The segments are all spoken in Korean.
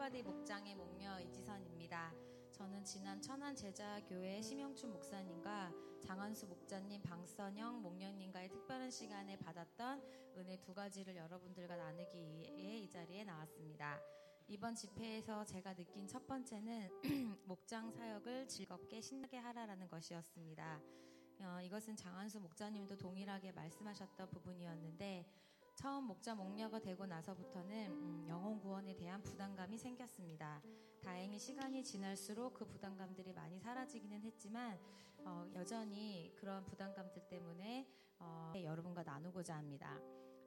홀바디 목장의 목녀 이지선입니다. 저는 지난 천안 제자교회 심영춘 목사님과 장한수 목자님, 방선영 목녀님과의 특별한 시간에 받았던 은혜 두 가지를 여러분들과 나누기 위해 이 자리에 나왔습니다. 이번 집회에서 제가 느낀 첫 번째는 목장 사역을 즐겁게 신나게 하라라는 것이었습니다. 어, 이것은 장한수 목자님도 동일하게 말씀하셨던 부분이었는데 처음 목자 목녀가 되고 나서부터는 음, 영혼 구원에 대한 부담감이 생겼습니다. 다행히 시간이 지날수록 그 부담감들이 많이 사라지기는 했지만 어, 여전히 그런 부담감들 때문에 어, 여러분과 나누고자 합니다.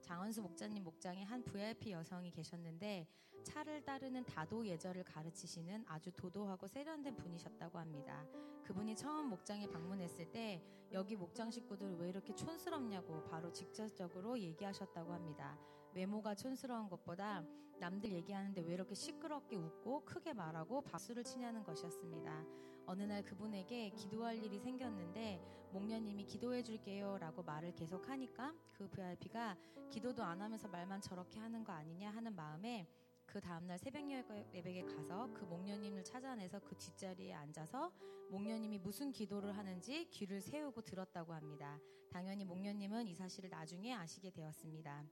장원수 목자님 목장에 한 VIP 여성이 계셨는데 차를 따르는 다도 예절을 가르치시는 아주 도도하고 세련된 분이셨다고 합니다. 그분이 처음 목장에 방문했을 때 여기 목장 식구들 왜 이렇게 촌스럽냐고 바로 직접적으로 얘기하셨다고 합니다. 외모가 촌스러운 것보다 남들 얘기하는데 왜 이렇게 시끄럽게 웃고 크게 말하고 박수를 치냐는 것이었습니다. 어느 날 그분에게 기도할 일이 생겼는데 목녀님이 기도해 줄게요 라고 말을 계속 하니까 그 VIP가 기도도 안 하면서 말만 저렇게 하는 거 아니냐 하는 마음에 그 다음날 새벽 예배에 가서 그 목녀님을 찾아내서 그 뒷자리에 앉아서 목녀님이 무슨 기도를 하는지 귀를 세우고 들었다고 합니다. 당연히 목녀님은 이 사실을 나중에 아시게 되었습니다.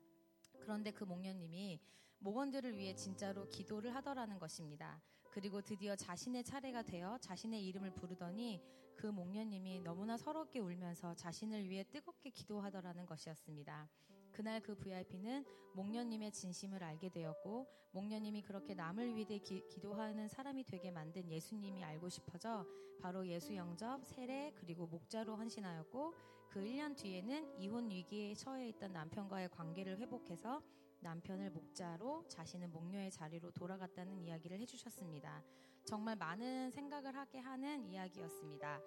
그런데 그 목녀님이 목원들을 위해 진짜로 기도를 하더라는 것입니다. 그리고 드디어 자신의 차례가 되어 자신의 이름을 부르더니 그 목녀님이 너무나 서럽게 울면서 자신을 위해 뜨겁게 기도하더라는 것이었습니다. 그날 그 VIP는 목녀님의 진심을 알게 되었고 목녀님이 그렇게 남을 위해 기, 기도하는 사람이 되게 만든 예수님이 알고 싶어져 바로 예수 영접, 세례 그리고 목자로 헌신하였고 그 1년 뒤에는 이혼 위기에 처해 있던 남편과의 관계를 회복해서 남편을 목자로 자신은 목녀의 자리로 돌아갔다는 이야기를 해주셨습니다. 정말 많은 생각을 하게 하는 이야기였습니다.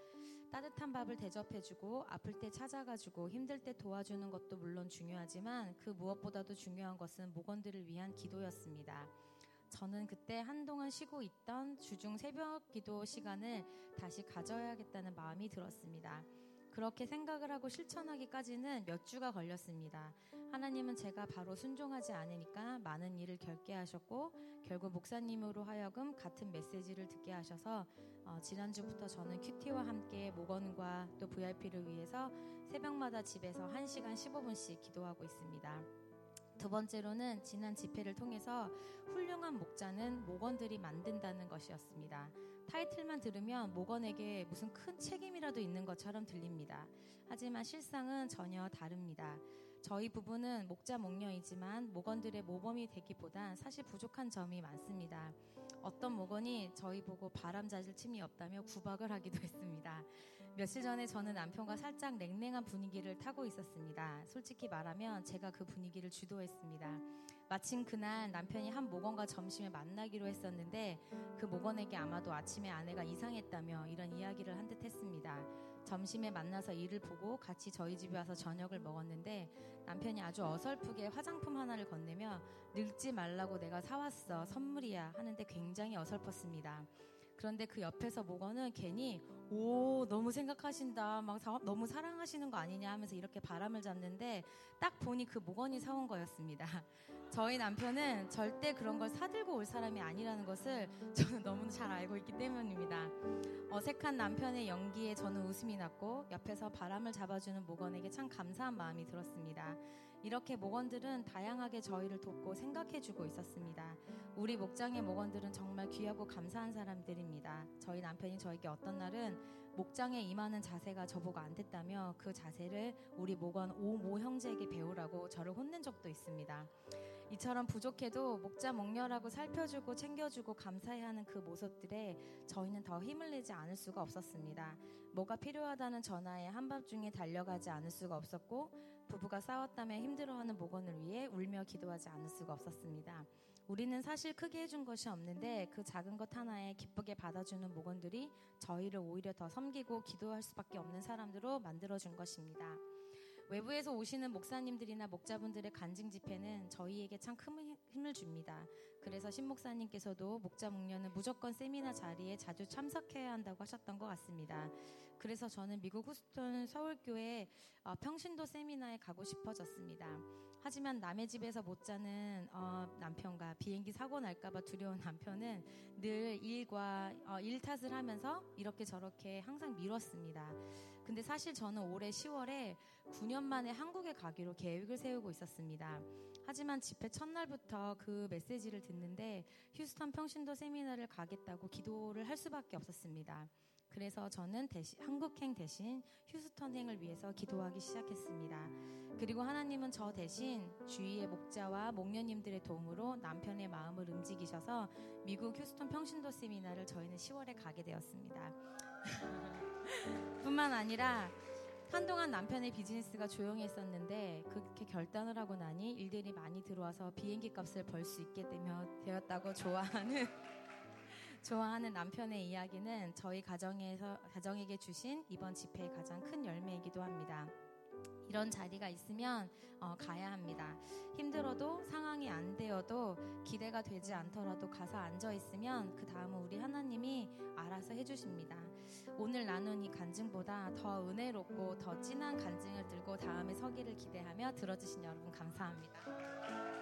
따뜻한 밥을 대접해주고 아플 때 찾아가주고 힘들 때 도와주는 것도 물론 중요하지만 그 무엇보다도 중요한 것은 목원들을 위한 기도였습니다. 저는 그때 한동안 쉬고 있던 주중 새벽 기도 시간을 다시 가져야겠다는 마음이 들었습니다. 그렇게 생각을 하고 실천하기까지는 몇 주가 걸렸습니다. 하나님은 제가 바로 순종하지 않으니까 많은 일을 결게 하셨고 결국 목사님으로 하여금 같은 메시지를 듣게 하셔서 어, 지난주부터 저는 큐티와 함께 목원과 또 VIP를 위해서 새벽마다 집에서 1시간 15분씩 기도하고 있습니다. 두 번째로는 지난 집회를 통해서 훌륭한 목자는 목원들이 만든다는 것이었습니다. 타이틀만 들으면 목원에게 무슨 큰 책임이라도 있는 것처럼 들립니다. 하지만 실상은 전혀 다릅니다. 저희 부부는 목자 목녀이지만 목원들의 모범이 되기보단 사실 부족한 점이 많습니다. 어떤 목원이 저희 보고 바람 잦을 틈이 없다며 구박을 하기도 했습니다. 며칠 전에 저는 남편과 살짝 냉랭한 분위기를 타고 있었습니다. 솔직히 말하면 제가 그 분위기를 주도했습니다. 마침 그날 남편이 한 목원과 점심에 만나기로 했었는데 그 목원에게 아마도 아침에 아내가 이상했다며 이런 이야기를 한 듯 했습니다. 점심에 만나서 일을 보고 같이 저희 집에 와서 저녁을 먹었는데 남편이 아주 어설프게 화장품 하나를 건네며 늙지 말라고 내가 사왔어 선물이야 하는데 굉장히 어설펐습니다. 그런데 그 옆에서 목원은 괜히 오 너무 생각하신다 막 사, 너무 사랑하시는 거 아니냐 하면서 이렇게 바람을 잡는데 딱 보니 그 목원이 사온 거였습니다. 저희 남편은 절대 그런 걸 사들고 올 사람이 아니라는 것을 저는 너무 잘 알고 있기 때문입니다. 어색한 남편의 연기에 저는 웃음이 났고 옆에서 바람을 잡아주는 목원에게 참 감사한 마음이 들었습니다. 이렇게 목원들은 다양하게 저희를 돕고 생각해주고 있었습니다. 우리 목장의 목원들은 정말 귀하고 감사한 사람들입니다. 저희 남편이 저에게 어떤 날은 목장에 임하는 자세가 저보고 안 됐다며 그 자세를 우리 목원 오모 형제에게 배우라고 저를 혼낸 적도 있습니다. 이처럼 부족해도 목자 목녀라고 살펴주고 챙겨주고 감사해하는 그 모습들에 저희는 더 힘을 내지 않을 수가 없었습니다. 뭐가 필요하다는 전화에 한밤중에 달려가지 않을 수가 없었고 부부가 싸웠다며 힘들어하는 목원을 위해 울며 기도하지 않을 수가 없었습니다. 우리는 사실 크게 해준 것이 없는데 그 작은 것 하나에 기쁘게 받아주는 목원들이 저희를 오히려 더 섬기고 기도할 수밖에 없는 사람들로 만들어준 것입니다. 외부에서 오시는 목사님들이나 목자분들의 간증 집회는 저희에게 참 큰 힘을 줍니다. 그래서 신 목사님께서도 목자 목녀는 무조건 세미나 자리에 자주 참석해야 한다고 하셨던 것 같습니다. 그래서 저는 미국 후스턴 서울교회 어, 평신도 세미나에 가고 싶어졌습니다. 하지만 남의 집에서 못 자는 어, 남편과 비행기 사고 날까봐 두려운 남편은 늘 일과 어, 일 탓을 하면서 이렇게 저렇게 항상 미뤘습니다. 근데 사실 저는 올해 10월에 9년 만에 한국에 가기로 계획을 세우고 있었습니다. 하지만 집회 첫날부터 그 메시지를 듣는데 휴스턴 평신도 세미나를 가겠다고 기도를 할 수밖에 없었습니다. 그래서 저는 대신, 한국행 대신 휴스턴행을 위해서 기도하기 시작했습니다. 그리고 하나님은 저 대신 주위의 목자와 목녀님들의 도움으로 남편의 마음을 움직이셔서 미국 휴스턴 평신도 세미나를 저희는 10월에 가게 되었습니다. 뿐만 아니라 한동안 남편의 비즈니스가 조용했었는데 그렇게 결단을 하고 나니 일들이 많이 들어와서 비행기 값을 벌 수 있게 되었다고 좋아하는 좋아하는 남편의 이야기는 저희 가정에서 가정에게 주신 이번 집회의 가장 큰 열매이기도 합니다. 이런 자리가 있으면 어, 가야 합니다. 힘들어도 상황이 안 되어도 기대가 되지 않더라도 가서 앉아 있으면 그 다음은 우리 하나님이 알아서 해주십니다. 오늘 나눈 이 간증보다 더 은혜롭고 더 진한 간증을 들고 다음에 서기를 기대하며 들어주신 여러분 감사합니다.